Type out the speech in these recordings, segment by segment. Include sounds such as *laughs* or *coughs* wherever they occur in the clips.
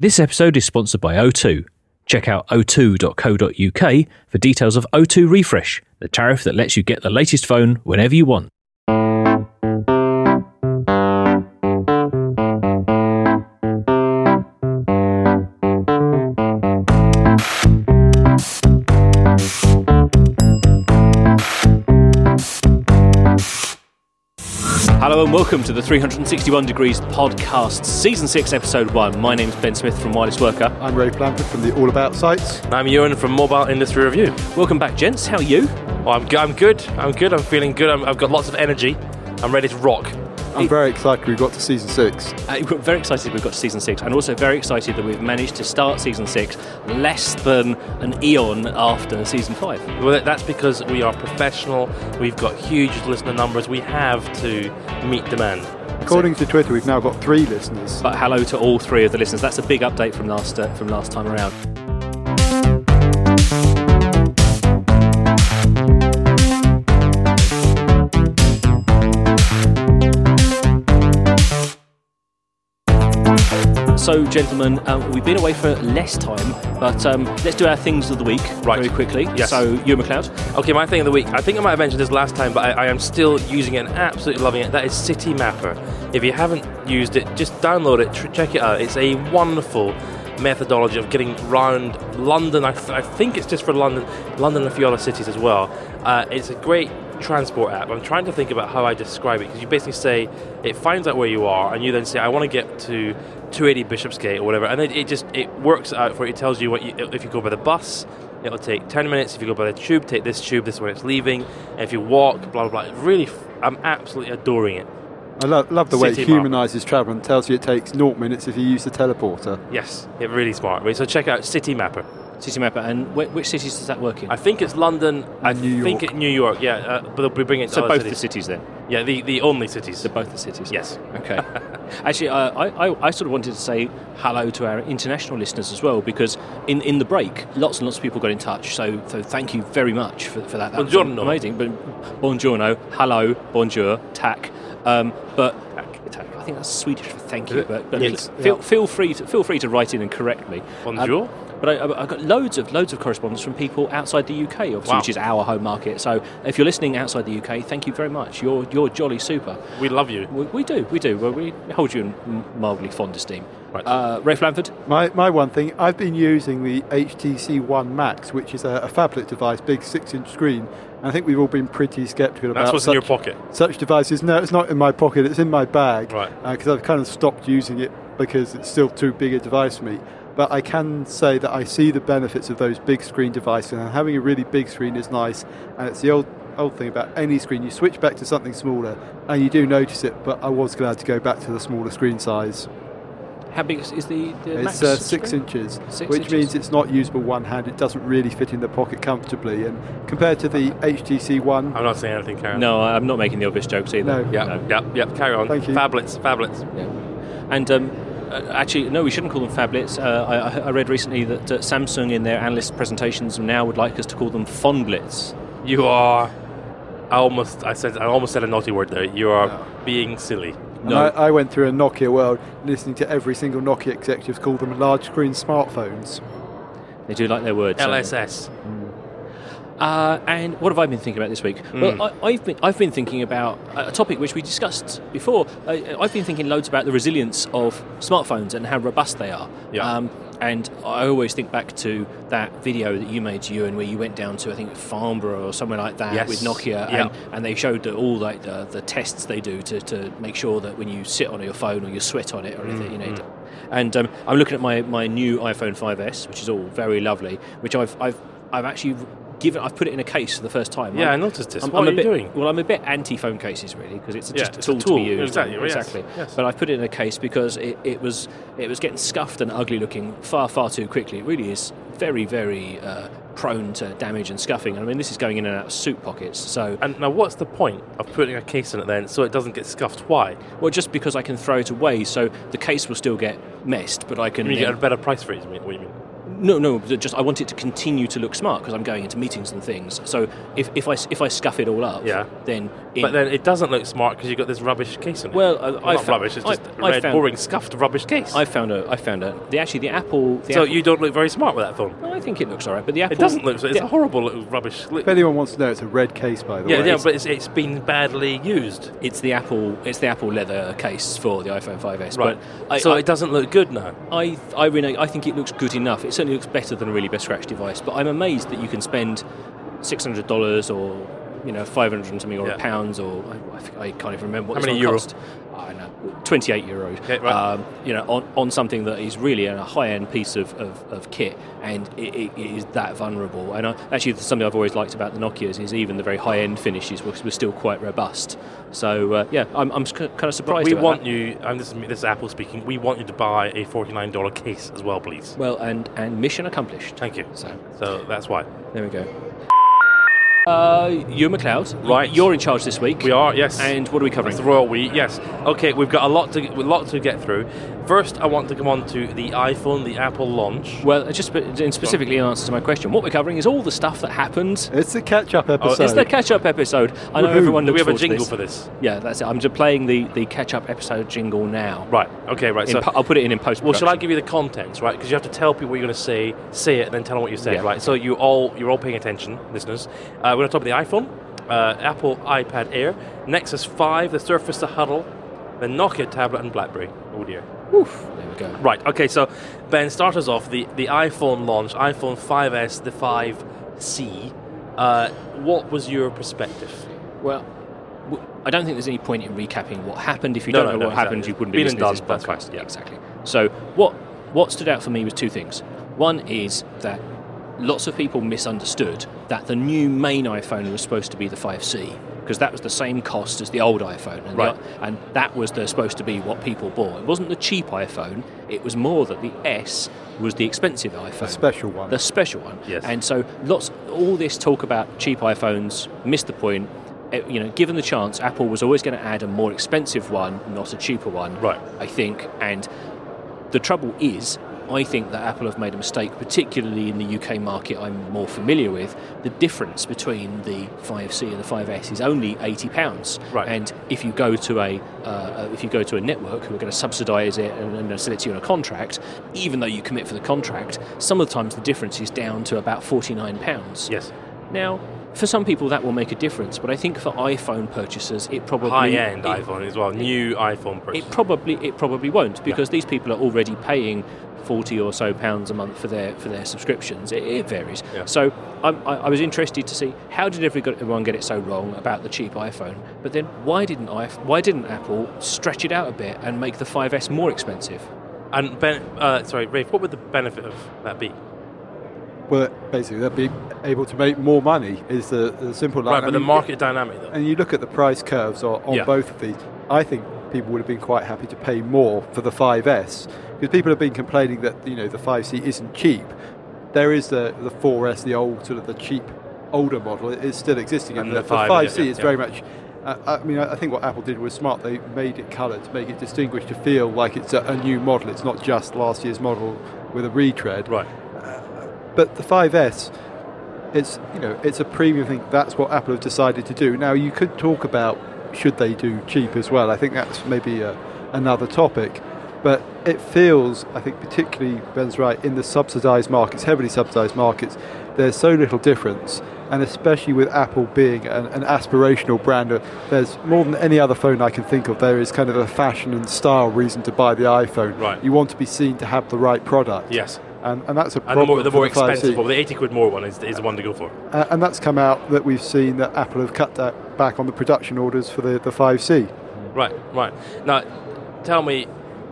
This episode is sponsored by O2. Check out o2.co.uk for details of O2 Refresh, the tariff that lets you get the latest phone whenever you want. And welcome to the 361 Degrees Podcast, Season 6, Episode 1. My name's Ben Smith from Wireless Worker. I'm Rafe Blandford from the All About sites. I'm Ewan from Mobile Industry Review. Welcome back, gents. How are you? Oh, I'm, I'm good. I'm good. I'm feeling good. I'm, I've got lots of energy. I'm ready to rock. I'm very excited we got to season six. Uh, we're very excited we've got to season six, and also very excited that we've managed to start season six less than an eon after season five. Well, that's because we are professional. We've got huge listener numbers. We have to meet demand. According to Twitter, we've now got three listeners. But hello to all three of the listeners. That's a big update from last uh, from last time around. So, gentlemen, um, we've been away for less time, but um, let's do our things of the week Right. very quickly. Yes. So, Ewan McLeod. Okay, my thing of the week. I think I might have mentioned this last time, but I, I am still using it and absolutely loving it. That is Citymapper. If you haven't used it, just download it, tr- check it out. It's a wonderful methodology of getting round London. I, th- I think it's just for London, London and a few other cities as well. Uh, it's a great transport app. I'm trying to think about how I describe it because you basically say it finds out where you are, and you then say I want to get to 280 Bishopsgate or whatever, and it, it just it works out for you. It tells you what you, if you go by the bus. It'll take 10 minutes. If you go by the tube, take this tube, this is when it's leaving. And if you walk, blah, blah, blah. Really, f- I'm absolutely adoring it. I love, love the way it City humanises travel and tells you it takes 0 minutes if you use the teleporter. Yes, it really smart. So check out Citymapper. Citymapper, and wh- which cities does that work in? I think it's London. I New think York. it New York. Yeah, uh, but they'll be bringing it to so other both the cities. cities then. Yeah, the, the only cities. They're both the cities. Yes. Okay. *laughs* Actually, uh, I, I, I sort of wanted to say hello to our international listeners as well because in, in the break, lots and lots of people got in touch. So, so thank you very much for, for that. That was Buongiorno. amazing. But buongiorno, hello, bonjour, tack. Um, but tack, I think that's Swedish for thank you. But, but Yes. feel, feel free to feel free to write in and correct me. Bonjour. But I, I- I've got loads of loads of correspondence from people outside the UK, obviously, Wow. which is our home market. So if you're listening outside the UK, thank you very much. You're you're jolly super. we love you. We, we do, we do. Well, we hold you in mildly fond esteem. Right. Uh, Rafe Blandford, My, my one thing, I've been using the HTC One Max, which is a, a phablet device, big 6 inch screen. I think we've all been pretty sceptical That's about what's such, in your pocket. such devices. No, it's not in my pocket, it's in my bag. Right. Because I've kind of stopped using it because it's still too big a device for me. But I can say that I see the benefits of those big screen devices, and having a really big screen is nice. And it's the old old thing about any screen. You switch back to something smaller, and you do notice it. But I was glad to go back to the smaller screen size. how big is, is the, the max It's uh, six screen? inches, Six which inches. means it's not usable one hand. It doesn't really fit in the pocket comfortably. And compared to the HTC One, I'm not saying anything, Karen. No, I'm not making the obvious jokes either. No. Yeah, No. yeah, yeah. Carry on. Thank you. Phablets, phablets. Yeah. And um, actually, no, we shouldn't call them phablets. Uh, I, I- I read recently that uh, Samsung, in their analyst presentations, now would like us to call them phonblets. You are. I almost, I said, I almost said a naughty word there. You are No. being silly. No. I, I went through a Nokia world, listening to every single Nokia executive call them large screen smartphones. They do like their words. don't they? Uh, and what have I been thinking about this week? Hmm. Well, I, I've been I've been thinking about a topic which we discussed before. Uh, I've been thinking loads about the resilience of smartphones and how robust they are. Yeah. Um, and I always think back to that video that you made to you and where you went down to I think Farnborough or somewhere like that Yes. with Nokia Yeah. and, and they showed the, all like the, the tests they do to, to make sure that when you sit on your phone or you sweat on it or anything, you know. Mm-hmm. And um, I'm looking at my, my new iPhone 5S, which is all very lovely, which I've I've I've actually given I've put it in a case for the first time. Yeah, I I'm- noticed this. I'm, what I'm are you bit, doing? Well, I'm a bit anti phone cases really because it's Yeah, just it's a a tool, tool. to be used. Exactly, yes, exactly. yes. But I put it in a case because it, it was it was getting scuffed and ugly looking far far too quickly. It really is very very uh, prone to damage and scuffing. And I mean, this is going in and out of suit pockets. So, And now, what's the point of putting a case in it then, so it doesn't get scuffed? Why? well, just because I can throw it away, so the case will still get messed, but I can. You, mean you get a better price for it. What do you mean? No, no, just I want it to continue to look smart because I'm going into meetings and things. So if, if I if I scuff it all up, Yeah. then in, But then it doesn't look smart because you've got this rubbish case in it. Well, uh, I not found- rubbish. It's just a I red, found- boring, scuffed rubbish case. I found a I found a the actually the Apple. The so Apple, you don't look very smart with that phone. No, I think it looks alright, but the Apple It doesn't look. so It's the- a horrible little rubbish. Look. If anyone wants to know, it's a red case, by the Yeah, way. yeah, but it's, it's been badly used. It's the Apple. It's the Apple leather case for the iPhone 5s. Right. But I, so I, it doesn't look good now. I, I, really, I think it looks good enough. It certainly looks better than a really best scratch device. But I'm amazed that you can spend six hundred dollars or you know five hundred and something or Yeah. pounds or I, I, can't even remember what How many one euro? cost. I know, twenty-eight euros. Okay, right. um, you know, on, on something that is really a high-end piece of, of, of kit, and it, it, is that vulnerable. And I, actually, something I've always liked about the Nokia's is even the very high-end finishes were, were still quite robust. So uh, yeah, I'm, I'm kind of But surprised. we want that. you, and this is, this is Apple speaking, we want you to buy a $49 case as well, please. Well, and and mission accomplished. Thank you. So So that's why. there we go. Uh, Ewan McLeod, Right. You're in charge this week. We are, yes. And what are we covering? It's the royal we, yes. Okay, we've got a lot to a lot to get through. First, I want to come on to the iPhone, the Apple launch. Well, just in specifically in answer to my question, what we're covering is all the stuff that happened. It's the catch-up episode. It's the catch-up episode. I know Woohoo. everyone Do looks we have a jingle this. for this? Yeah, that's it. I'm just playing the, the catch-up episode jingle now. Right. Okay. Right. In So, po- I'll put it in in post. well, shall I give you the contents, right? Because you have to tell people what you're going to say, say it, and then tell them what you said, Yeah. right? So you all you're all paying attention, listeners. Uh, we're going to talk about the iPhone, uh, Apple iPad Air, Nexus 5, the Surface, the Hudl, the Nokia tablet, and BlackBerry. Oh dear. Oof, there we go. Right. Okay. So Ben, start us off. The the iPhone launch, iPhone 5s, the 5C. Uh, what was your perspective? Well, I don't think there's any point in recapping what happened. If you No, don't no, know no, what happened, you wouldn't be listening to this podcast. yeah. exactly. So what what stood out for me was two things. One is that lots of people misunderstood that the new main iPhone was supposed to be the 5C because that was the same cost as the old iPhone, and, the- and that was the, supposed to be what people bought. It wasn't the cheap iPhone; it was more that the S was the expensive iPhone the special one. the special one. Yes. And so lots, all this talk about cheap iPhones missed the point. Eh, You know, given the chance, Apple was always going to add a more expensive one, not a cheaper one. Right. I think, and the trouble is, I think that Apple have made a mistake, particularly in the UK market I'm more familiar with. The difference between the 5C and the 5S is only 80 pounds. Right. And if you go to a uh, if you go to a network who are going to subsidise it and, and sell it to you on a contract, even though you commit for the contract, some of the times the difference is down to about 49 pounds. Yes. Now, for some people that will make a difference, but I think for iPhone purchasers, it probably High end it- iPhone as well. New iPhone purchase. it probably it probably won't because these people are already paying forty or so pounds a month for their for their subscriptions. It, it varies. Yeah. So I'm, I, I was interested to see how did everyone get it so wrong about the cheap iPhone, but then why didn't I why didn't Apple stretch it out a bit and make the 5S more expensive? and Ben, uh, sorry, Rafe, what would the benefit of that be? well, basically, they'll be able to make more money. Is the, the simple line. Right, I but the market dynamic though. And you look at the price curves on, on Yeah. both of these. I think people would have been quite happy to pay more for the 5S because people have been complaining that you know the 5C isn't cheap. There is the the 4S, the old sort of the cheap older model is still existing, And and, the the, 5, 5C yeah, is yeah. very much. Uh, I mean, I think what Apple did was smart. They made it coloured to make it distinguished, to feel like it's a, a new model. It's not just last year's model with a retread Right. but the 5S, it's you know it's a premium thing. That's what Apple have decided to do. Now you could talk about should they do cheap as well. I think that's maybe a, another topic, but it feels I think particularly Ben's right in the subsidised markets, heavily subsidised markets. There's so little difference, and especially with Apple being an, an aspirational brand, uh, there's more than any other phone I can think of. There is kind of a fashion and style reason to buy the iPhone. Right. You want to be seen to have the right product. Yes. And, and that's a And problem the more, the more the expensive one, the 80 quid more one is, is the one to go for. Uh, and that's come out that we've seen that Apple have cut that back on the production orders for the, the 5C. Right, right. Now, tell me,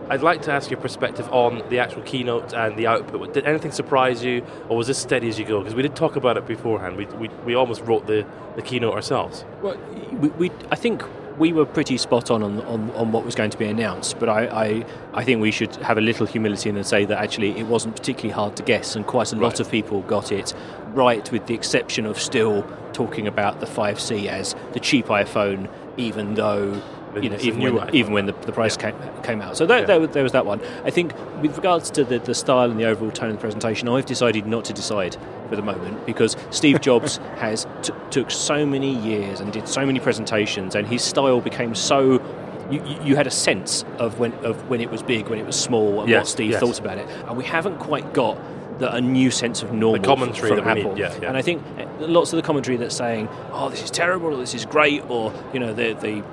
I'd like to ask your perspective on the actual keynote and the output. Did anything surprise you, or was this steady as you go? Because we did talk about it beforehand. We, we, we almost wrote the, the keynote ourselves. Well, we, we, I think we were pretty spot on on, on on what was going to be announced, but I, I, I think we should have a little humility and say that actually it wasn't particularly hard to guess, and quite a lot of people got it right, with the exception of still talking about the 5C as the cheap iPhone, even though you know, even when, even when the, the price came, came out. So there, Yeah. there, was- there was that one. I think with regards to the, the style and the overall tone of the presentation, I've decided not to decide for the moment because Steve Jobs *laughs* has t- took so many years and did so many presentations, and his style became so. You, you- had a sense of when of when it was big, when it was small, and what Steve yes. thought about it, and we haven't quite got the, a new sense of normal The commentary from Apple. need, yeah, yeah. And I think uh, lots of the commentary that's saying, "Oh, this is terrible," or "This is great," or you know, the the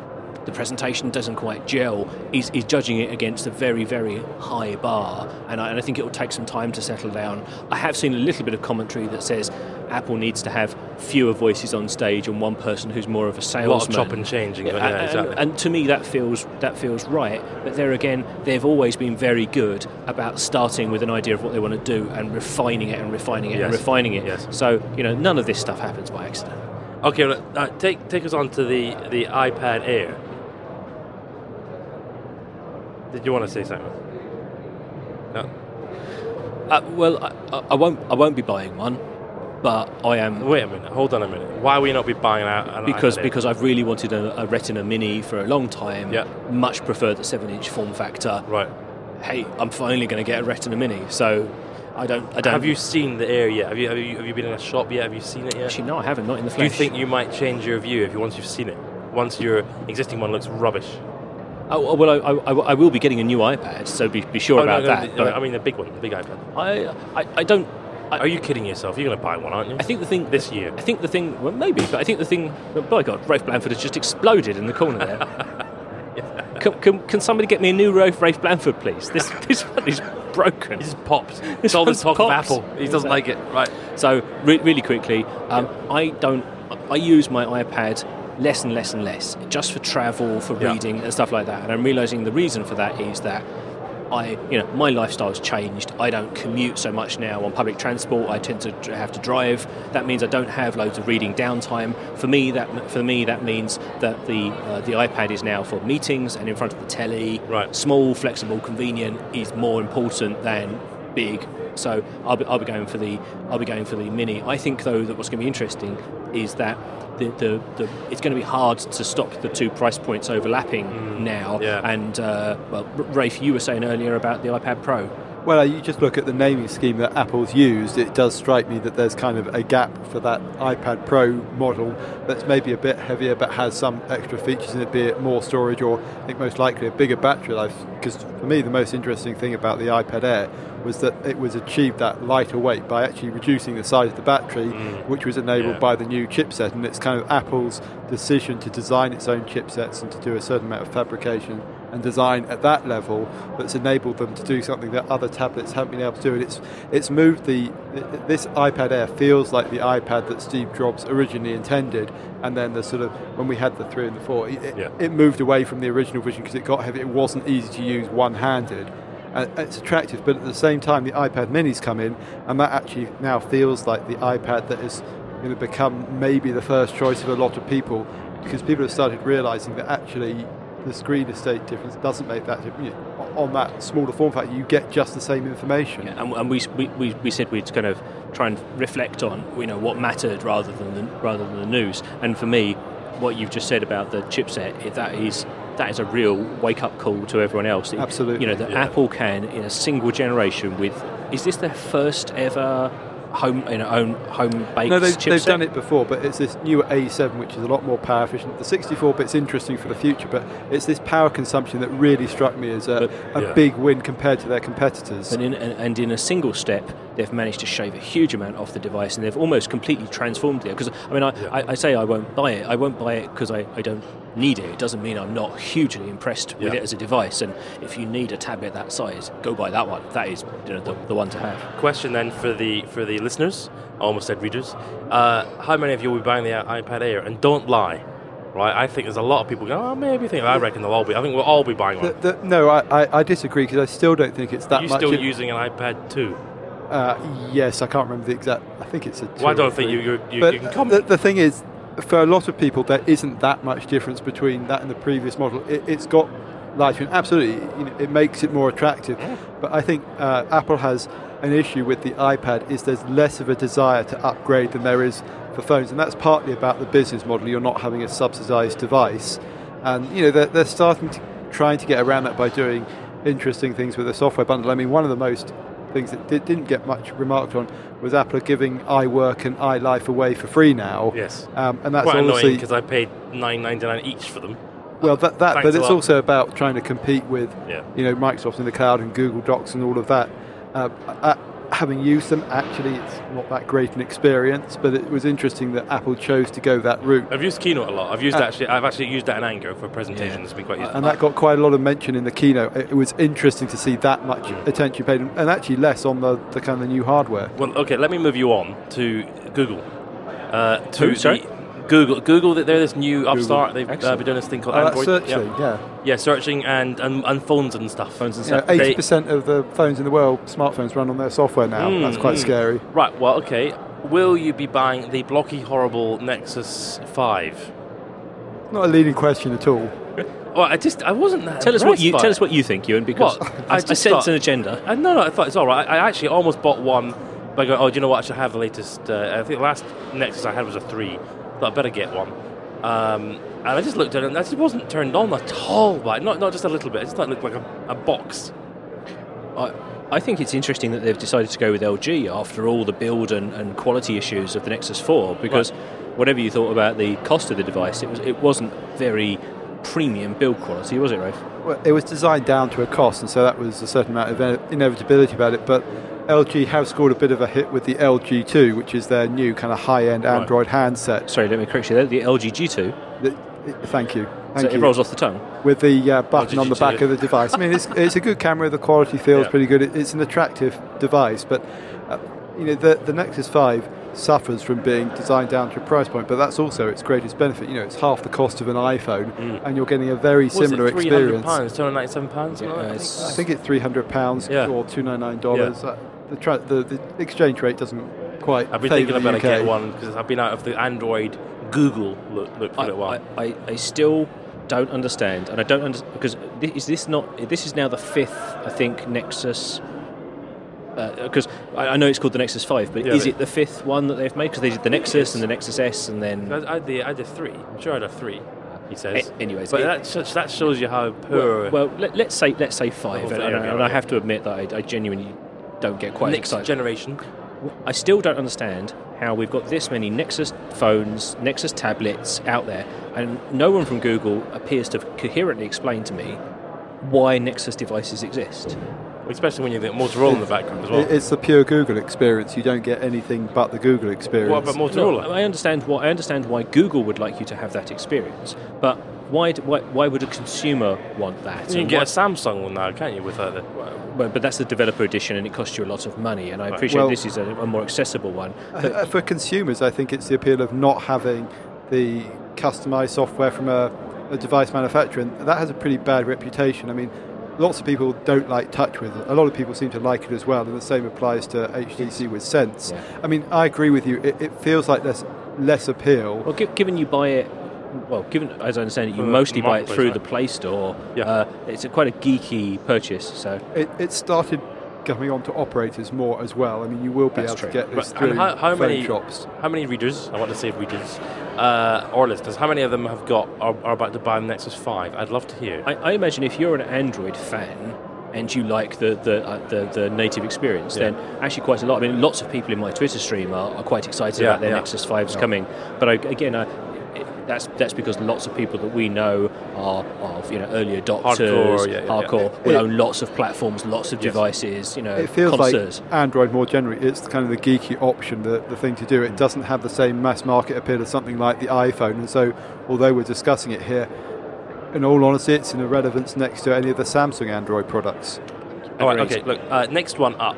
the presentation doesn't quite gel, is, is judging it against a very, very high bar. And I, and I think it will take some time to settle down. I have seen a little bit of commentary that says Apple needs to have fewer voices on stage and one person who's more of a A salesman. lot of chop and changing. Yeah, and, exactly. and to me, that feels that feels right. But there again, they've always been very good about starting with an idea of what they want to do and refining it and refining it and refining it. Yes. So you know, none of this stuff happens by accident. Okay, well, uh, take take us on to the the iPad Air. Did you want to say something? No. Uh, well, I, I- won't. I won't be buying one, but I am Wait a minute. Hold on a minute. Why will you not be buying out an because because I've really wanted a, a Retina Mini for a long time. Yeah. Much prefer the seven-inch form factor. right. Hey, I'm finally going to get a Retina Mini, so I don't. I don't. Have you seen the Air yet? Have you, have you have you been in a shop yet? Have you seen it yet? Actually, no, I haven't. Not in the flesh. Do you think you might change your view if you once you've seen it? Once your existing one looks rubbish. Oh, well, I, I, I will be getting a new iPad, so be, be sure Oh, about no, that. the- but I mean the big one, the big iPad. I, I, I don't. I, Are you kidding yourself? You're going to buy one, aren't you? I think the thing this year. I think the thing. Well, maybe, but I think the thing. oh, By God, Rafe Blandford has just exploded in the corner there. *laughs* *laughs* can, can, can somebody get me a new Rafe, Rafe Blandford, please? This *laughs* this one is broken. He just pops. This It's all the talk of. Apple. He doesn't like it. Right. So re- really quickly, um, I don't. I use my iPad less and less and less, just for travel, for Yeah. reading and stuff like that. And I'm realizing the reason for that is that. I, you know, my lifestyle's changed. I don't commute so much now on public transport. I tend to have to drive. That means I don't have loads of reading downtime. For me, that for me that means that the uh, the iPad is now for meetings and in front of the telly. Right. Small, flexible, convenient is more important than big. So I'll be, I'll be going for the I'll be going for the mini. I think though that what's going to be interesting is that the, the, the it's going to be hard to stop the two price points overlapping now. yeah. And uh, well, Rafe, you were saying earlier about the iPad Pro. Well, you just look at the naming scheme that Apple's used, it does strike me that there's kind of a gap for that iPad Pro model that's maybe a bit heavier but has some extra features in it, be it more storage or I think most likely a bigger battery life. Because for me, the most interesting thing about the iPad Air was that it was achieved that lighter weight by actually reducing the size of the battery, mm. which was enabled Yeah. by the new chipset. And it's kind of Apple's decision to design its own chipsets and to do a certain amount of fabrication and design at that level that's enabled them to do something that other tablets haven't been able to do. And it's it's moved the this iPad Air feels like the iPad that Steve Jobs originally intended, and then the sort of when we had the three and the four, it, Yeah. it moved away from the original vision because it got heavy. It wasn't easy to use one-handed. And it's attractive, but at the same time, the iPad Minis come in, and that actually now feels like the iPad that is going to become maybe the first choice of a lot of people, because people have started realizing that actually the screen estate difference doesn't make that difference. On that smaller form factor, you get just the same information. Yeah, and, and we, we, we, we said we'd kind of try and reflect on you know what mattered rather than the, rather than the news. And for me, what you've just said about the chipset, that is that is a real wake up call to everyone else. Absolutely. You know that Yeah. Apple can in a single generation with is this their first ever home you know own home baked No, they've, they've done it before, but it's this new A7 which is a lot more power efficient. The 64 bit's interesting for the future, but it's this power consumption that really struck me as a, But- a Yeah. big win compared to their competitors. And in, and in a single step, they've managed to shave a huge amount off the device, and they've almost completely transformed it. Because I mean, I, Yeah. I, I say I won't buy it. I won't buy it because I, I don't need it. It doesn't mean I'm not hugely impressed with Yeah. it as a device. And if you need a tablet that size, go buy that one. That is you know, the, the one to have. Question then for the for the listeners, I almost said readers. Uh, how many of you will be buying the iPad Air? And don't lie, right? I think there's a lot of people going, oh, maybe think. I reckon they'll all be. I think we'll all be buying one. The- the- no, I, I, I disagree because I still don't think it's that Are you much. still of- using an iPad 2? Uh, yes, I can't remember the exact. I think it's a. Two Well, I don't think you, you, you, but can come. the, the thing is, for a lot of people, there isn't that much difference between that and the previous model. It, it's got lighter, and absolutely, you know, it makes it more attractive. But I think uh, Apple has an issue with the iPad is there's less of a desire to upgrade than there is for phones, and that's partly about the business model. You're not having a subsidized device. and you know they're, they're starting to trying to get around that by doing interesting things with the software bundle. I mean, one of the most things that did, didn't get much remarked on was Apple giving iWork and iLife away for free now. Yes. um, and that's Quite annoying obviously because I paid nine ninety nine each for them. well that, that Thanks but it's also about trying to compete with Yeah. you know Microsoft in the cloud and Google Docs and all of that. Uh, uh, having used them, actually, it's not that great an experience. But it was interesting that Apple chose to go that route. I've used Keynote a lot. I've used Uh, actually. I've actually used that in Anger for presentations. It's been quite useful. and that got quite a lot of mention in the keynote. It it was interesting to see that much Mm. attention paid, and actually less on the, the kind of the new hardware. Well, okay, let me move you on to Google. Uh, to Who, sorry? the- Google. Google. that They're this new upstart. They've uh, been doing this thing called Oh, Android. search yeah. yeah. Yeah, searching and, and and phones and stuff. Phones and stuff. Eighty percent of the phones in the world, smartphones, run on their software now. Mm, That's quite mm. scary. Right. Well, okay. Will you be buying the blocky, horrible Nexus Five? Not a leading question at all. *laughs* Well, I just I wasn't that. Tell us what you tell us what you think, Ewan, because Well, I, I I, just sense thought- an agenda. Uh, no, no, I thought it's all right. I I actually almost bought one by going, oh, do you know what? I should have the latest. Uh, I think the last Nexus I had was a 3. Thought I'd better get one. Um, and I just looked at it and it just wasn't turned on at all by it. Not, not just a little bit. It just looked like a, a box. I, I think it's interesting that they've decided to go with LG after all the build and, and quality issues of the Nexus 4 because whatever you thought about the cost of the device, it, was, it wasn't very premium build quality, was it, Rafe? Well, it was designed down to a cost, and so that was a certain amount of inevitability about it. But LG have scored a bit of a hit with the LG2, which is their new kind of high-end Right. Android handset. Sorry, let me correct you there. The LG G2, That- thank you. so Thank it you. rolls off the tongue. with the uh, button on the back of the device. I mean, it's, it's a good camera. The quality feels Yeah. pretty good. It, it's an attractive device, but uh, you know the the Nexus Five suffers from being designed down to a price point, but that's also its greatest benefit. You know, it's half the cost of an iPhone, Mm. and you're getting a very What was similar it, 300 experience. pounds, 297 pounds? Yeah, I think? I think it's three hundred pounds Yeah. or two ninety nine dollars. Uh, the, tra- the the exchange rate doesn't quite. I've been favour thinking the about UK. getting one because I've been out of the Android Google look, look for a I, little while. I, I, I still don't understand, and I don't understand because thi- is this not? This is now the fifth, I think, Nexus. Uh, because I, I know it's called the Nexus Five, but Yeah, is but- it the fifth one that they've made? Because they did the Nexus and the Nexus S, and then I, I, had the, I had a three. I'm sure I had a three. He says. A- anyways, but it- that, sh- that shows you how poor well, well let, us say let's say five, and, and, and I have to admit that I, I genuinely don't get quite next excited. generation. I still don't understand how we've got this many Nexus phones, Nexus tablets out there, and no one from Google appears to have coherently explained to me why Nexus devices exist. Especially when you get Motorola in the background as well. It's the pure Google experience. You don't get anything but the Google experience. what about No, Motorola? I understand why I understand why Google would like you to have that experience, but why d- why, why would a consumer want that? you can And get why- a Samsung one now, can't you, without the... but, but that's the developer edition, and it costs you a lot of money. And I appreciate Well- this is a, a more accessible one. But for consumers, I think it's the appeal of not having the customized software from a, a device manufacturer, and that has a pretty bad reputation. I mean, lots of people don't like TouchWiz. A lot of people seem to like it as well, and the same applies to HTC with Sense. Yeah. I mean, I agree with you. It, it feels like there's less appeal. Well, gi- given you buy it, well, given as I understand it, you From the mostly buy it through right? the Play Store. Yeah. Uh, it's a quite a geeky purchase. So It, it started coming on to operators more as well. I mean, you will be That's able true. to get this But- through how, how phone many shops. how many readers? I want to say readers uh, or listeners. How many of them have got are, are about to buy the Nexus Five? I'd love to hear. I, I imagine if you're an Android fan and you like the the, uh, the, the native experience, Yeah. then actually quite a lot. I mean, lots of people in my Twitter stream are, are quite excited Yeah, about their yeah. Nexus 5s Yeah. coming. But I, again, I, it, that's that's because lots of people that we know are of you know early adopters, Hardcore, yeah, yeah, hardcore, yeah. will It- own lots of platforms, lots of Yes. devices. You know, It feels connoisseurs. like Android more generally, it's kind of the geeky option, the, the thing to do. It doesn't have the same mass market appeal as something like the iPhone. And so, although we're discussing it here, in all honesty, it's in irrelevance next to any of the Samsung Android products. All right, okay. Look, uh, next one up,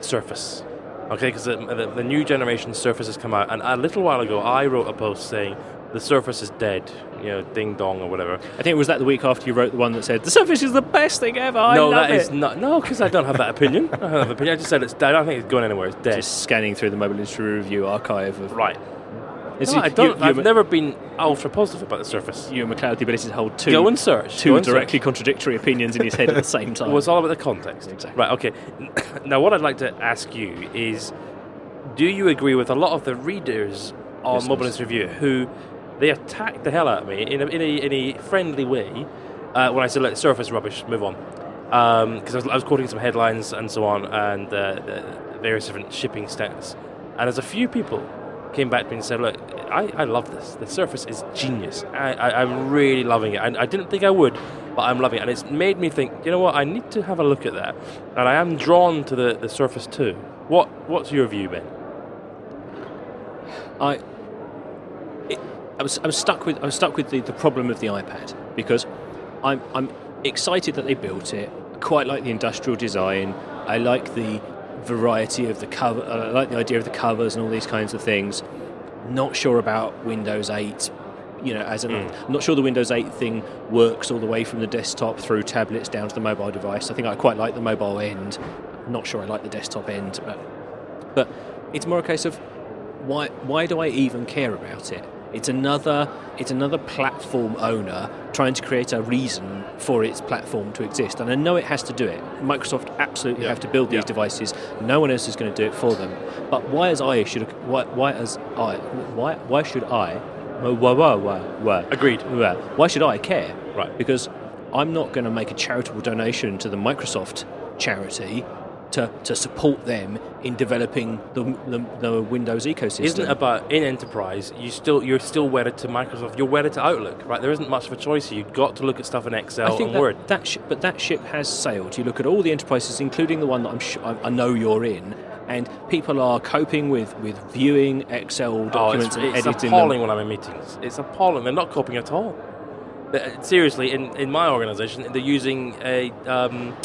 Surface. Okay, because the, the, the new generation Surface has come out, and a little while ago, I wrote a post saying the Surface is dead. You know, ding dong or whatever. I think it was that the week after you wrote the one that said the Surface is the best thing ever. I no, that it. is not. No, because I don't have that opinion. I don't have an opinion. I just said it's dead. I don't think it's going anywhere. It's dead. Just scanning through the mobile industry review archive of right. No, you- I don't. you- I've never been ultra positive about the Surface. Ewan McLeod the ability to hold two, Go and search. Two and search. directly contradictory opinions in his head at the same time. Well, it's all about the context. Exactly. Right, okay. *coughs* now, what I'd like to ask you is do you agree with a lot of the readers on Listeners. Mobile News Review who they attacked the hell out of me in a, in a, in a friendly way uh, when I said, "Let the surface rubbish, move on." Because I, was, I was quoting some headlines and so on, and uh, various different shipping stats. And there's a few people came back to me and said, "Look, I, I love this. The Surface is genius. I, I, I'm really loving it. And I didn't think I would, but I'm loving it. And it's made me think, you know what? I need to have a look at that. And I am drawn to the, the Surface too. What What's your view, Ben? I, I was, I was stuck with, I was stuck with the, the problem of the iPad because I'm, I'm excited that they built it. I quite like the industrial design. I like the variety of the cover. I like the idea of the covers and all these kinds of things. Not sure about Windows 8. You know, as an, Mm. not sure the Windows 8 thing works all the way from the desktop through tablets down to the mobile device. I think I quite like the mobile end. Not sure I like the desktop end, but but it's more a case of why why do I even care about it? It's another it's another platform owner trying to create a reason for its platform to exist, and I know it has to do it. Microsoft absolutely Yeah. have to build these Yeah. devices. No one else is going to do it for them. But why as I should why why as I why why should I why why why why Agreed. why, why should I care? Right. Because I'm not going to make a charitable donation to the Microsoft charity to, to support them in developing the, the, the Windows ecosystem. Isn't it about in enterprise? You still you're still wedded to Microsoft. You're wedded to Outlook, right? There isn't much of a choice. You've got to look at stuff in Excel I think and that, Word. that sh- but that ship has sailed. You look at all the enterprises, including the one that I'm sh- I I know you're in, and people are coping with, with viewing Excel Oh, it's, documents and it's appalling them. when I'm in meetings. It's appalling. They're not coping at all. Uh, Seriously, in, in my organisation, they're using a um,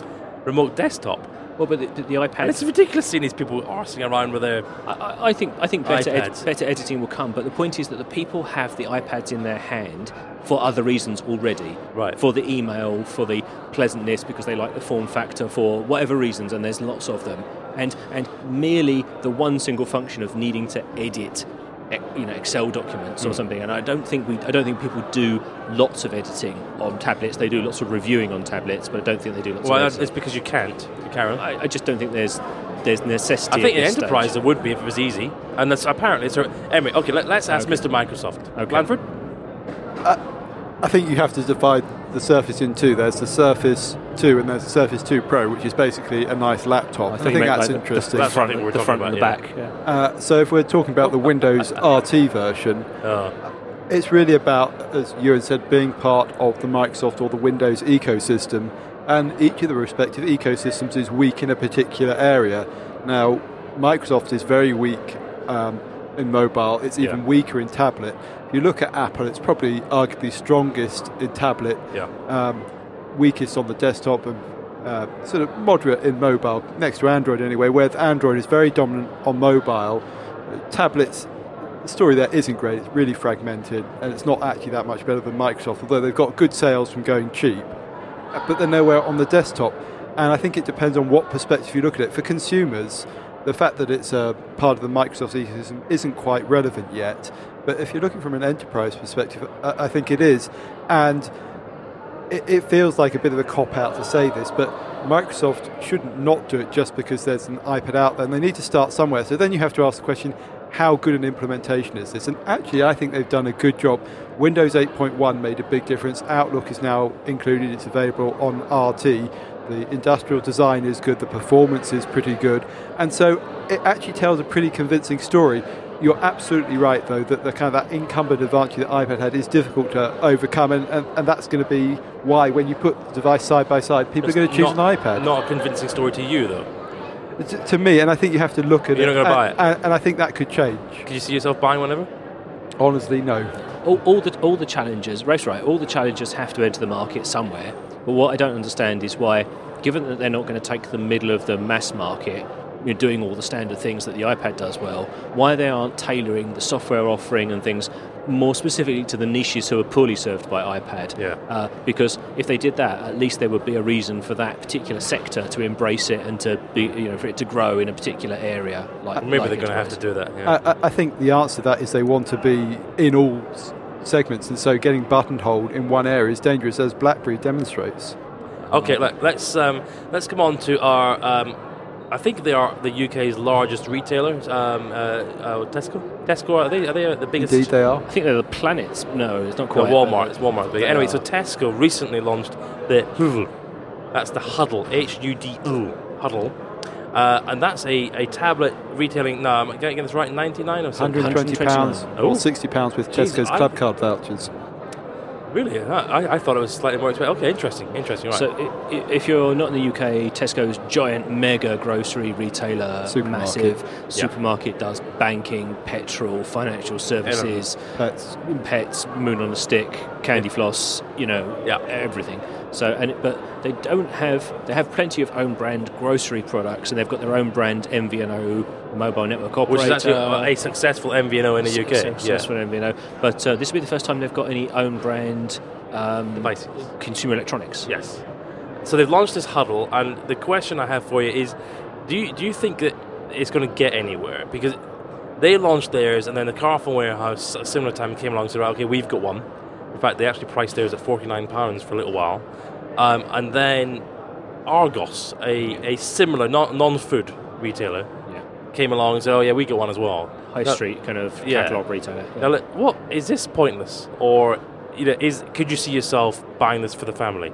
remote desktop. Well, but the, the, the iPad And it's ridiculous seeing these people arsing around with their. I- I, think I think better ed- better editing will come, but the point is that the people have the iPads in their hand for other reasons already. Right. For the email, for the pleasantness, because they like the form factor, for whatever reasons, and there's lots of them. And and merely the one single function of needing to edit, you know, Excel documents or Hmm. something. And I don't think we I don't think people do lots of editing on tablets. They do lots of reviewing on tablets, but I don't think they do lots Well, of that's- editing. it's because you can't, Karen. I, I just don't think there's there's necessity. I think in this stage. enterprise there would be if it was easy, and that's apparently so. Anyway, okay, let, us ask Okay. Mr. Microsoft. Okay. Blandford. I think you have to divide the Surface in two. There's the Surface 2 and there's the Surface 2 Pro, which is basically a nice laptop. I think, you meant, that's like, the- interesting. That's what I the, the front about, and the yeah. back. Yeah. Uh, so if we're talking about the Windows *laughs* RT version, Oh, it's really about, as Ewan said, being part of the Microsoft or the Windows ecosystem. And each of the respective ecosystems is weak in a particular area. Now, Microsoft is very weak um, in mobile, it's even Yeah. weaker in tablet. You look at Apple, it's probably arguably strongest in tablet, yeah. um, weakest on the desktop, and uh, sort of moderate in mobile, next to Android anyway, where Android is very dominant on mobile. Tablets, the story there isn't great, it's really fragmented, and it's not actually that much better than Microsoft, although they've got good sales from going cheap. But they're nowhere on the desktop, and I think it depends on what perspective you look at it. For consumers, the fact that it's a part of the Microsoft ecosystem isn't quite relevant yet. But if you're looking from an enterprise perspective, I think it is. And it, it feels like a bit of a cop out to say this, but Microsoft shouldn't not do it just because there's an iPad out there, and they need to start somewhere. So then you have to ask the question how good an implementation is this? And actually, I think they've done a good job. Windows 8.1 made a big difference. Outlook is now included, it's available on RT. The industrial design is good, the performance is pretty good. And so it actually tells a pretty convincing story. You're absolutely right, though, that the kind of that incumbent advantage that iPad had is difficult to overcome, and, and, and that's going to be why, when you put the device side by side, people are going to choose not, an iPad. Not a convincing story to you, though. to, to me, and I think you have to look at You're it. not gonna buy and, it? And, and I think that could change. Can you see yourself buying one ever? Honestly, no. all, all the all the challengers, Race right, all the challengers have to enter the market somewhere. But what I don't understand is why, given that they're not going to take the middle of the mass market, you know, doing all the standard things that the iPad does well, why they aren't tailoring the software offering and things more specifically to the niches who are poorly served by iPad. Yeah. Uh, because if they did that, at least there would be a reason for that particular sector to embrace it and to be, you know, for it to grow in a particular area. Like Maybe like they're going to have to do that. Yeah. I, I- I think the answer to that is they want to be in all s- segments, and so getting buttonholed in one area is dangerous, as BlackBerry demonstrates. Okay, let, let's um, let's come on to our um, I think they are the UK's largest retailer. Um, uh, uh, Tesco. Tesco are they? Are they the biggest? Indeed, they are. I think they're the planets. No, it's not No, quite. Walmart. It's Walmart. But anyway, are. so Tesco recently launched the Hudl. That's the Hudl. H U D L. Hudl. Uh, and that's a, a tablet retailing. No, I'm getting this right. Ninety nine or something. 120 pounds Oh. or 60 pounds with Jeez, Tesco's I- club card vouchers. Really? I, I thought it was slightly more expensive. Okay, interesting. Interesting. Right. So, i- i- if you're not in the UK, Tesco's giant mega grocery retailer, Supermarket. massive supermarket does banking, petrol, financial services, Pets. pets, moon on a stick, candy floss, you know, Yeah. everything. So, and but they don't have they have plenty of own brand grocery products, and they've got their own brand MVNO mobile network operator, Which is actually a successful MVNO in the UK. Successful MVNO. But uh, this will be the first time they've got any own brand um, consumer electronics. Yes. So they've launched this Hudl, and the question I have for you is: Do you do you think that it's going to get anywhere? Because they launched theirs, and then the Carphone Warehouse, at a similar time, came along and said, "Okay, we've got one." In fact, they actually priced theirs at forty nine pounds for a little while, um, and then Argos, a, a similar non non food retailer, Yeah. Came along and said, "Oh yeah, we got one as well." High Now- street kind of Yeah. catalog retailer. Now, look, what is this pointless, or you know, is could you see yourself buying this for the family?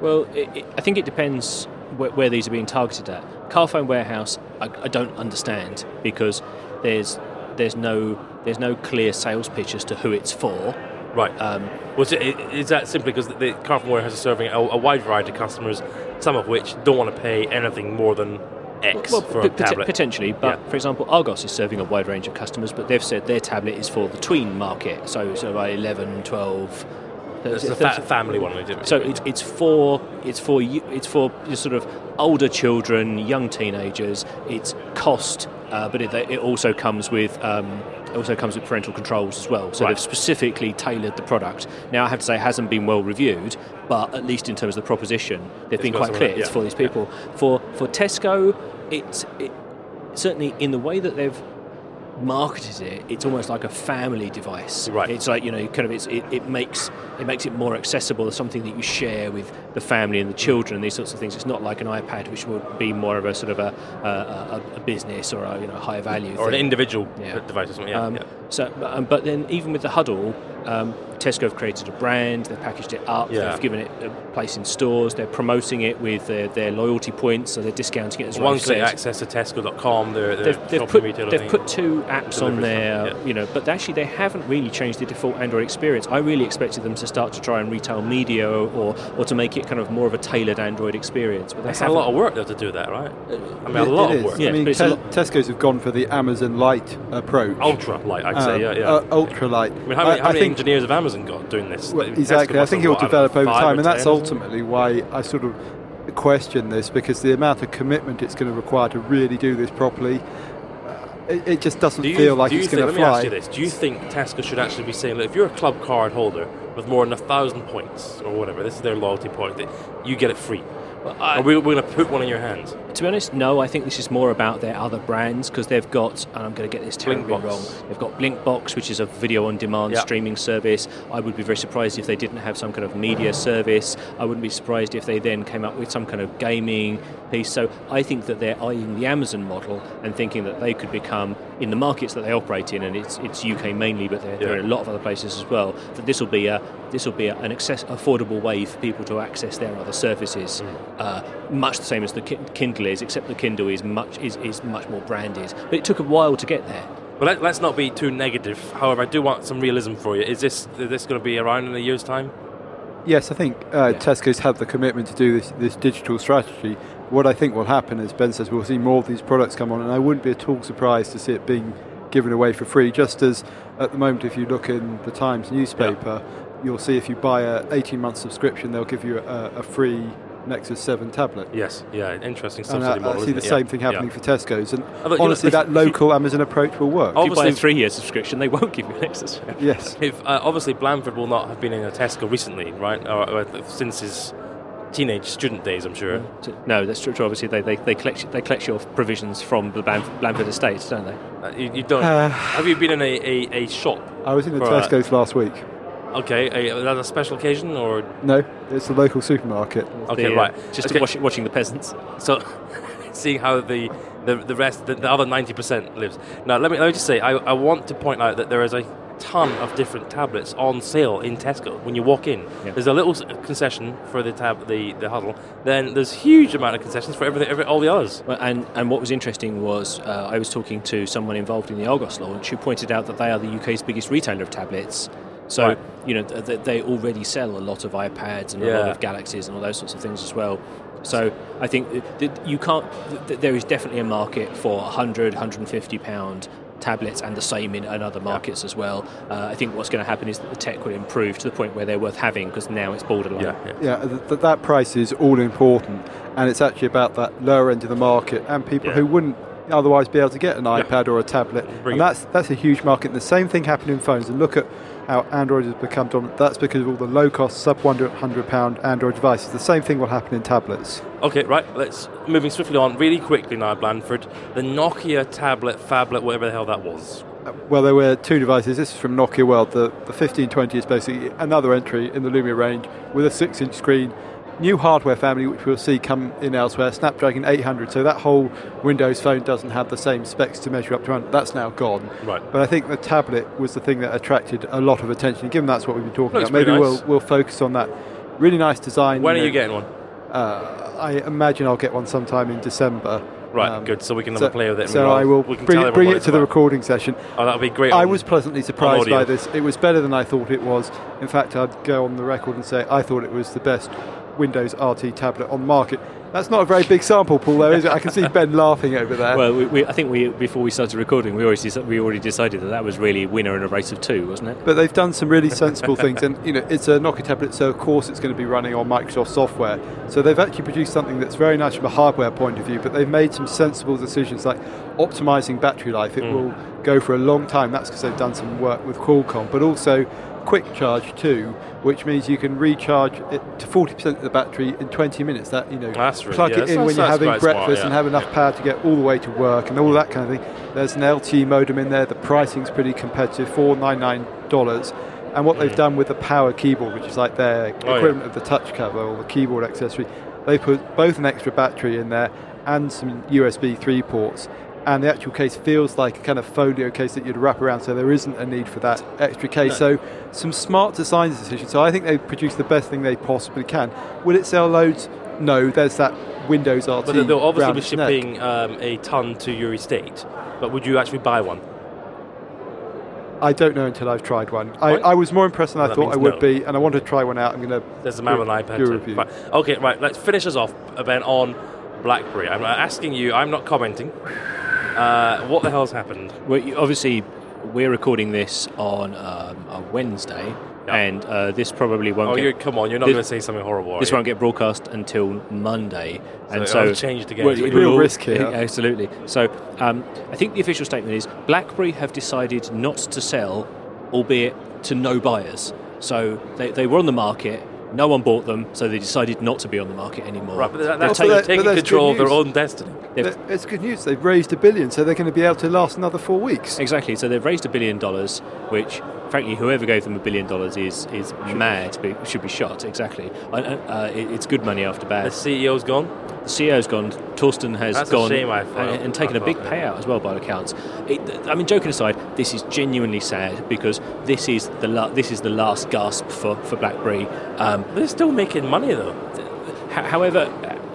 Well, it, it, I think it depends where, where these are being targeted at. Carphone Warehouse, I, I don't understand because there's there's no there's no clear sales pitch as to who it's for. Right. Um, Was it, is that simply because the Carphone Warehouse is serving a, a wide variety of customers, some of which don't want to pay anything more than X well, for p- a pot- tablet? potentially, but Yeah. for example, Argos is serving a wide range of customers, but they've said their tablet is for the tween market, so sort of like 11, 12. It's a fa- family one. it? So it's, it's for it's for you, it's for your sort of older children, young teenagers. It's cost, uh, but it, it also comes with um, it also comes with parental controls as well. So Right. they've specifically tailored the product. Now I have to say it hasn't been well reviewed, but at least in terms of the proposition, they've It's been quite clear. It's yeah. for these people. For for Tesco, it's it, certainly in the way that they've marketed it, it's almost like a family device. Right. It's like you know, kind of, it's, it, it makes it makes it more accessible as something that you share with the family and the children and these sorts of things. It's not like an iPad, which would be more of a sort of a, a, a, a business or a you know high value or an individual Yeah. device or something. Yeah, Um, yeah. So, but, um, but then even with the Hudl, um, Tesco have created a brand. They've packaged it up. Yeah. They've given it a place in stores. They're promoting it with their, their loyalty points, so they're discounting it as One Ralph click access to Tesco.com. Their, their They've, they've put they've put two apps on there, yeah. you know, but actually they haven't really changed the default Android experience. I really expected them to start to try and retail media or, or to make it kind of more of a tailored Android experience. But That's a lot of work though to do that, right? I mean, a lot of work. Yeah, I mean, but it's a Te- lot- Tesco's have gone for the Amazon Light approach. Ultra light, I'd say. Um, Yeah, yeah. uh, ultra light. I mean, how many, how I many think engineers have Amazon got doing this? Well, exactly. I think it will what, I don't develop over time, and that's 10 or something? ultimately why I sort of question this because the amount of commitment it's going to require to really do this properly, uh, it, it just doesn't Do you, feel like do it's going to let me fly. ask you this: Do you think Tesco should actually be saying, "Look, if you're a club card holder with more than a thousand points or whatever, this is their loyalty point, that you get it free"? Well, I- Or we, we're going to put one in your hands. To be honest, no. I think this is more about their other brands because they've got, and I'm going to get this terribly Blinkbox. wrong. They've got Blinkbox, which is a video-on-demand Yeah. streaming service. I would be very surprised if they didn't have some kind of media service. I wouldn't be surprised if they then came up with some kind of gaming piece. So I think that they're eyeing the Amazon model and thinking that they could become in the markets that they operate in, and it's it's UK mainly, but they're, they're in a lot of other places as well. That this will be a this will be a, an access, affordable way for people to access their other services, uh, much the same as the Ki- Kindle is, except the Kindle is much is, is much more branded. But it took a while to get there. But let, let's not be too negative. However, I do want some realism for you. Is this is this going to be around in a year's time? Yes, I think uh, Yeah. Tesco's have the commitment to do this, this digital strategy. What I think will happen, as Ben says, we'll see more of these products come on, and I wouldn't be at all surprised to see it being given away for free. Just as at the moment, if you look in the Times newspaper, you'll see if you buy a 18-month subscription, they'll give you a, a free Nexus 7 tablet. Yes. Yeah. Interesting And subsidy I, model. I see the it? same Yeah, thing yeah. happening for Tesco's, and Although, you know, honestly, that if you- local Amazon approach will work. If you buy a Obviously- three-year subscription, they won't give you an extra. Yes. If uh, obviously Blandford will not have been in a Tesco recently, right? Or, or since his teenage student days, I'm sure. No, that's true. true. Obviously, they, they, they collect they collect your provisions from the Blanford, Blandford estates, don't they? Uh, you, you don't. Uh, have you been in a, a, a shop? I was in the For, uh, Tesco's last week. Okay, a, is that a special occasion or No, it's the local supermarket. Okay, The, uh, right. Just Okay. watching, watching the peasants. so? *laughs* seeing how the the, the rest, the, the other ninety percent lives. Now, let me let me just say, I, I want to point out that there is a ton of different tablets on sale in Tesco when you walk in. Yeah. There's a little concession for the tab, the, the Hudl. Then there's huge amount of concessions for everything, every, all the others. Well, and, and what was interesting was uh, I was talking to someone involved in the Argos launch who pointed out that they are the UK's biggest retailer of tablets. So, Right. you know, th- th- they already sell a lot of iPads and a lot of Galaxies and all those sorts of things as well. So, I think that- that you can't, th- th- there is definitely a market for 100, 150 pound tablets and the same in, in other markets as well. Uh, I think what's going to happen is that the tech will improve to the point where they're worth having because now it's borderline. yeah. Yeah, th- th- that price is all important, and it's actually about that lower end of the market and people Yeah. who wouldn't otherwise be able to get an Yeah. iPad or a tablet. Bring and that's that's a huge market. And the same thing happened in phones. And look at how Android has become dominant. That's because of all the low cost, sub hundred pound Android devices. The same thing will happen in tablets. Okay, right. Let's moving swiftly on, really quickly now, Blandford. The Nokia tablet, phablet, whatever the hell that was. Uh, Well, there were two devices. This is from Nokia World. The, the 1520 is basically another entry in the Lumia range with a 6 inch screen. New hardware family, which we'll see come in elsewhere, Snapdragon 800. So that whole Windows phone doesn't have the same specs to measure up to 100. That's now gone. Right. But I think the tablet was the thing that attracted a lot of attention. Given that's what we've been talking Looks about, maybe pretty we'll, we'll focus on that. Really nice design. When are know. you getting one? Uh, I imagine I'll get one sometime in December. Right, Um, good. So we can have so, a play with it. and So we'll- I will we can bring bring it to the recording session. Oh, that'll be great. I was pleasantly surprised by this. It was better than I thought it was. In fact, I'd go on the record and say I thought it was the best Windows RT tablet on the market. That's not a very big sample, Paul, though, is it? I can see Ben laughing over there. Well, we, we, I think we before we started recording, we already we already decided that that was really a winner in a race of two, wasn't it? but they've done some really sensible things, and you know, it's a Nokia tablet, so of course it's going to be running on Microsoft software. So they've actually produced something that's very nice from a hardware point of view, but they've made some sensible decisions like optimizing battery life. It mm. will go for a long time. That's because they've done some work with Qualcomm, but also quick charge too, which means you can recharge it to 40% of the battery in 20 minutes. That you know, That's really- plug yeah, it in when you're having quite smart, breakfast yeah. and have enough Yeah. power to get all the way to work and all that kind of thing. There's an LTE modem in there. The pricing's pretty competitive, four nine nine dollars. And what they've done with the power keyboard, which is like their Mm. Oh, equivalent of the touch cover or the keyboard accessory, they put both an extra battery in there and some USB 3 ports. And the actual case feels like a kind of folio case that you'd wrap around, so there isn't a need for that extra case. So, some smart design decisions. So, I think they produce the best thing they possibly can. Will it sell loads? No, there's that Windows RT. But they'll obviously be shipping um, a ton to your estate. But would you actually buy one? I don't know until I've tried one. I, I was more impressed than Well, I thought I would no. be, and I want to try one out. I'm going to. There's a man with an iPad. Too. Right. Okay, right. Let's finish us off, Ben, on BlackBerry. I'm asking you. I'm not commenting. Uh, what the hell's happened? Well, you- obviously, we're recording this on um, a Wednesday, and uh, this probably won't. Oh, get, you come on! You're not this- going to say something horrible. are This you? won't get broadcast until Monday, and so has changed again. Well, It's it real will- risk here. *laughs* Absolutely. So um, I think the official statement is BlackBerry have decided not to sell, albeit to no buyers. So they, they were on the market. No one bought them, so they decided not to be on the market anymore. Right, but that, they're taking, but taking that's control of their own destiny. They've- It's good news. They've raised a billion, so they're going to be able to last another four weeks. Exactly. So they've raised a billion dollars, which, frankly, whoever gave them a billion dollars is is mad. But should be shot. Exactly. Uh, uh, it's good money after bad. The. CEO's gone. The CEO's gone. Thorsten has That's gone shame, and, and taken a big payout as well, by all accounts. It, I mean, joking aside, this is genuinely sad because this is the la- this is the last gasp for for BlackBerry. Um, They're still making money though. however,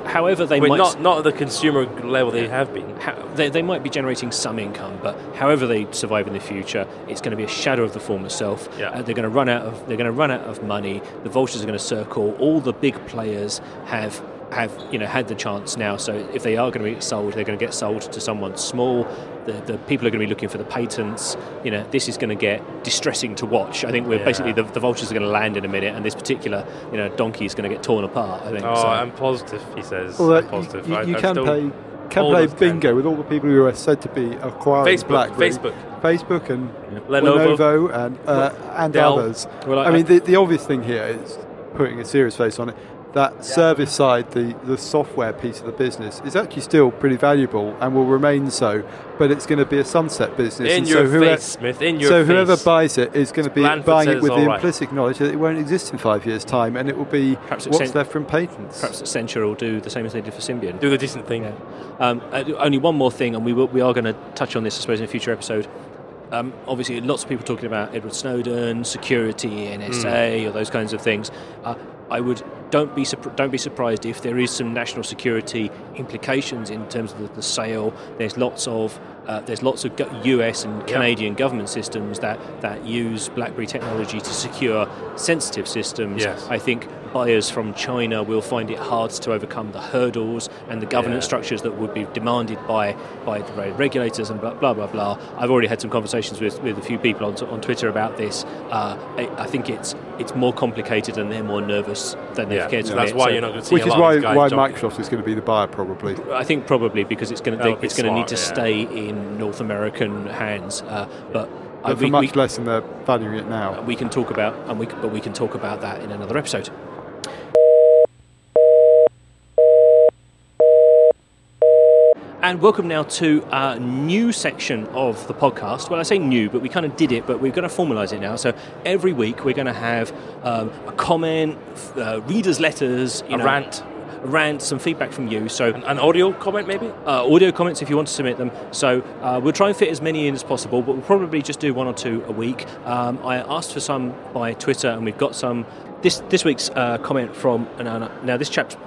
however they might not not at the consumer level they have been. how, they, they might be generating some income, but however they survive in the future, it's going to be a shadow of the former self. Yeah. Uh, they're going to run out of they're going to run out of money. The vultures are going to circle. All the big players have have you know had the chance now. So if they are going to be sold, they're going to get sold to someone small. The, the people are going to be looking for the patents. You know, this is going to get distressing to watch. I think we're Yeah. basically the, the vultures are going to land in a minute, and this particular you know donkey is going to get torn apart. I think. Oh, so. I'm positive. He says. Well, I'm positive. you, I- you I'm can still- play can old play as 10. bingo with all the people who are said to be acquiring Facebook, BlackBerry. Facebook. Facebook and Lenovo. Lenovo and uh, and Dell. others. Well, I, I- mean, the, the obvious thing here is putting a serious face on it. That service side, the, the software piece of the business, is actually still pretty valuable and will remain so. But it's going to be a sunset business. In and your so whoever, face, Smith. In your so face. whoever buys it is going to be Blandford buying it with all the right. implicit knowledge that it won't exist in five years' time, and it will be Perhaps what's Accent- left from patents. Perhaps Accenture will do the same as they did for Symbian. Do the decent thing. Yeah. Um, uh, only one more thing, and we will, we are going to touch on this, I suppose, in a future episode. Um, obviously, lots of people talking about Edward Snowden, security, NSA, or those kinds of things. Uh, I would don't be don't be surprised if there is some national security implications in terms of the, the sale. There's lots of uh, there's lots of U.S. and Canadian government systems that that use BlackBerry technology to secure sensitive systems. Yes. I think buyers from China will find it hard to overcome the hurdles and the governance Yeah. structures that would be demanded by by the regulators and blah blah blah blah. I've already had some conversations with, with a few people on, on Twitter about this. Uh, I, I think it's it's more complicated and they're more nervous than they've Yeah, cared to so that's admit. why So you're not going to see Which a is lot why, of why. Microsoft is going to be the buyer, probably. I think probably because it's going to That it's going to need to smart, stay in North American hands. Uh, but I, But for we, much we, less than they're valuing it now. we can talk about and we but we can talk about that in another episode. And welcome now to a new section of the podcast. Well, I say new, but we kind of did it, but we're going to formalise it now. So every week we're going to have um, a comment, uh, readers' letters, you A know, rant. a rant, some feedback from you. So An, an audio comment, maybe? uh, audio comments if you want to submit them. So uh, we'll try and fit as many in as possible, but we'll probably just do one or two a week. Um, I asked for some by Twitter, and we've got some. This this week's uh, comment from now, now this chap's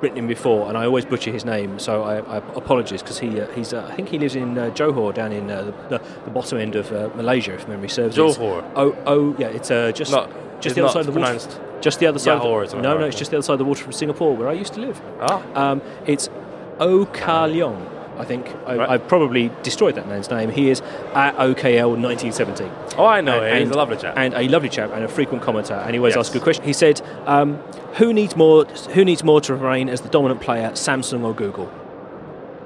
written him before, and I always butcher his name, so I, I apologise because he uh, he's uh, I think he lives in uh, Johor down in uh, the, the, the bottom end of uh, Malaysia, if memory serves. It's- Johor? Oh oh yeah, it's uh, just Not- just it's the other side of the water. Just the other side. Johor, of the, it? no, no, it's just the other side of the water from Singapore, where I used to live. Ah. Um, it's O Ka Leong. I think I, Right. I've probably destroyed that man's name. He is at OKL 1970. Oh, I know And- him. He's a lovely chap. and a lovely chap and a frequent commenter. And he always Yes. asks good questions. He said, um, "Who needs more? Who needs more to remain as the dominant player, Samsung or Google?"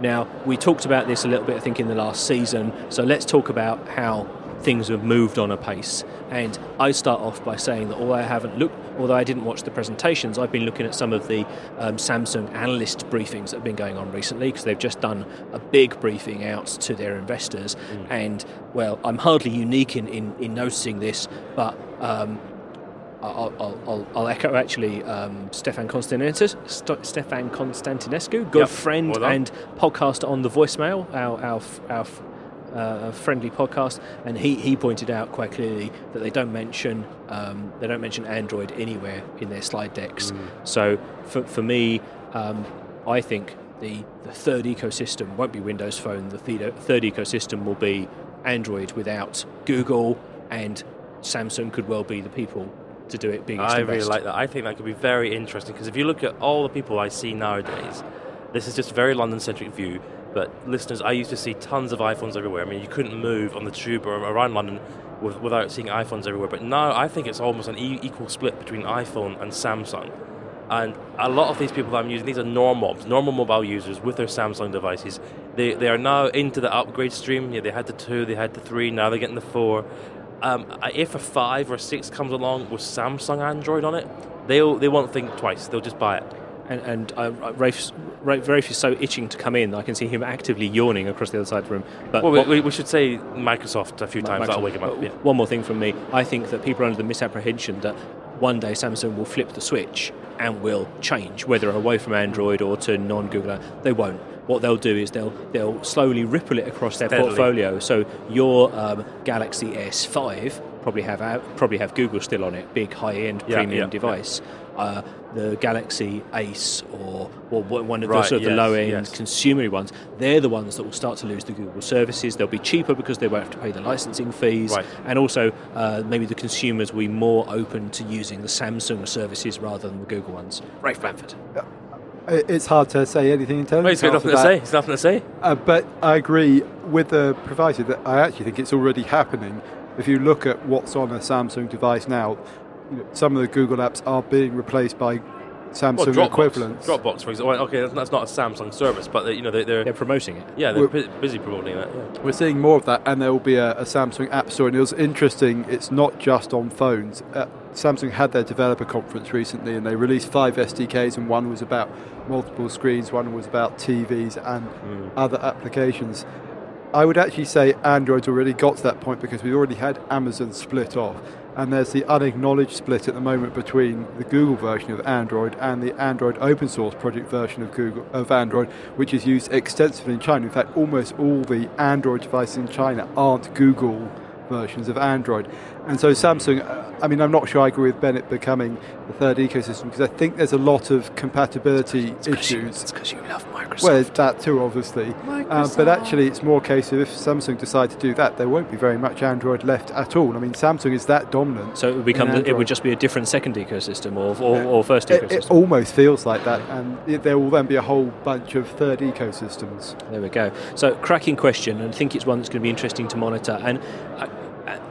Now we talked about this a little bit, I think, in the last season. So let's talk about how things have moved on a pace. And I start off by saying that although I haven't looked, although I didn't watch the presentations, I've been looking at some of the um, Samsung analyst briefings that have been going on recently because they've just done a big briefing out to their investors. And well, I'm hardly unique in, in, in noticing this, but um, I'll, I'll, I'll, I'll echo actually um, Stefan Constantinescu, St- Stefan Constantinescu, good Yep. friend Well and podcaster on the voicemail, our, our, our uh, friendly podcast, and he, he pointed out quite clearly that they don't mention um, they don't mention Android anywhere in their slide decks. So for, for me, um, I think the, the third ecosystem won't be Windows Phone. The third, third ecosystem will be Android without Google, and Samsung could well be the people to do it biggest I really best. like that. I think that could be very interesting because if you look at all the people I see nowadays, this is just a very London-centric view. But listeners, I used to see tons of iPhones everywhere. I mean, you couldn't move on the tube or around London with, without seeing iPhones everywhere. But now I think it's almost an equal split between iPhone and Samsung. And a lot of these people that I'm using, these are normals, normal mobile users with their Samsung devices. They, they are now into the upgrade stream. Yeah, they had the two, they had the three, now they're getting the four. Um, if a five or a six comes along with Samsung Android on it, they'll they won't think twice. They'll just buy it. And, and uh, Rafe's, Rafe, Rafe is so itching to come in. I can see him actively yawning across the other side of the room. But Well, we, we, should say Microsoft a few times. That'll wake them up. Yeah. One more thing from me. I think that people are under the misapprehension that one day Samsung will flip the switch and will change, whether away from Android or to non-Google. They won't. What they'll do is they'll they'll slowly ripple it across their Steadily. portfolio. So your um, Galaxy S5 probably have probably have Google still on it, big high-end Yeah, premium yeah, yeah. Device. Uh, the Galaxy Ace or, or one of the Right, sort of the low-end yes. consumery ones, they're the ones that will start to lose the Google services. They'll be cheaper because they won't have to pay the licensing fees, Right. and also uh, maybe the consumers will be more open to using the Samsung services rather than the Google ones. Rafe Blandford. It- It's hard to say anything in terms Well, he's got nothing to say. He's nothing to say. Uh, but I agree with the provider that I actually think it's already happening. If you look at what's on a Samsung device now, you know, some of the Google apps are being replaced by Samsung Well, Dropbox, equivalents. Dropbox, for example. Okay, that's- that's not a Samsung service, but they, you know they, they're They're promoting it. yeah they're Well- bu- busy promoting that. Yeah. We're seeing more of that, and there will be a, a Samsung App Store. And it was interesting; it's not just on phones. Uh, Samsung had their developer conference recently, and they released five SDKs, and one was about multiple screens, one was about TVs and mm. other applications. I would actually say Android's already got to that point because we already had Amazon split off and there's the unacknowledged split at the moment between the Google version of Android and the Android open source project version of Google of Android, which is used extensively in China. In fact, almost all the Android devices in China aren't Google versions of Android. And so Samsung, I mean, I'm not sure I agree with Bennett becoming the third ecosystem because I think there's a lot of compatibility it's issues. it's because you love Microsoft. Well, that too, obviously. Um, but actually, it's more a case of if Samsung decide to do that, there won't be very much Android left at all. I mean, Samsung is that dominant. So it would become the, it would just be a different second ecosystem or, or, or first ecosystem. It, it, almost feels like that, and it, there will then be a whole bunch of third ecosystems. There we go. So cracking question, and I think it's one that's going to be interesting to monitor. And. I,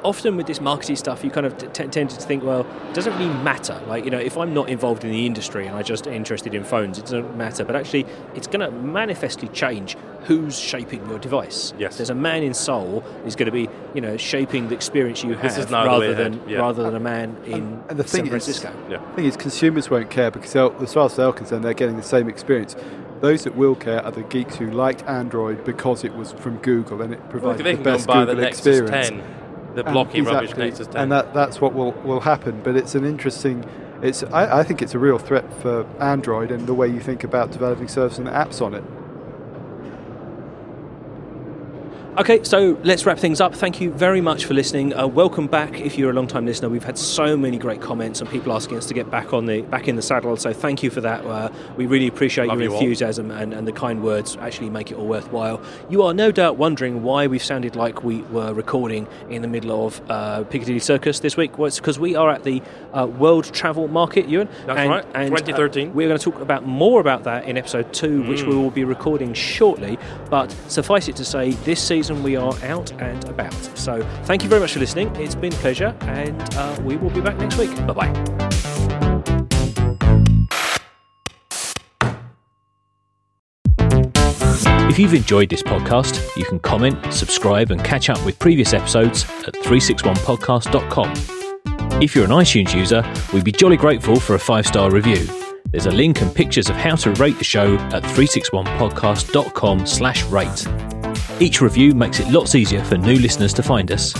often with this marketing stuff, you kind of t- tend to think, well, it doesn't really matter. Like, you know, if I'm not involved in the industry and I'm just interested in phones, it doesn't matter. But actually, it's going to manifestly change who's shaping your device. Yes. There's a man in Seoul who's going to be, you know, shaping the experience you have rather than yeah. rather than a man in and, and the thing San Francisco. Is, yeah. The thing is, consumers won't care because as far as they're concerned, they're getting the same experience. Those that will care are the geeks who liked Android because it was from Google and it provided well, the best Google the experience. 10 the blocky and rubbish exactly, Nexus 10. And that, that's what will, will happen. But it's an interesting, it's I, I think it's a real threat for Android and the way you think about developing services and apps on it. Okay, so let's wrap things up. Thank you very much for listening. Uh, welcome back. If you're a long time listener, we've had so many great comments and people asking us to get back on the back in the saddle. So thank you for that. Uh, we really appreciate Love your you enthusiasm and, and, the kind words. Actually, make it all worthwhile. You are no doubt wondering why we've sounded like we were recording in the middle of uh, Piccadilly Circus this week. Well, it's because we are at the uh, World Travel Market, Ewan. That's and, right. And, 2013. Uh, we're going to talk about more about that in episode two, mm. which we will be recording shortly. But suffice it to say, this season we are out out and about. So thank you very much for listening. It's been a pleasure, and uh, we will be back next week. Bye bye. If you've enjoyed this podcast, you can comment, subscribe, and catch up with previous episodes at 361podcast.com. If you're an iTunes user, we'd be jolly grateful for a five star review. There's a link and pictures of how to rate the show at 361podcast.com slash rate. Each review makes it lots easier for new listeners to find us.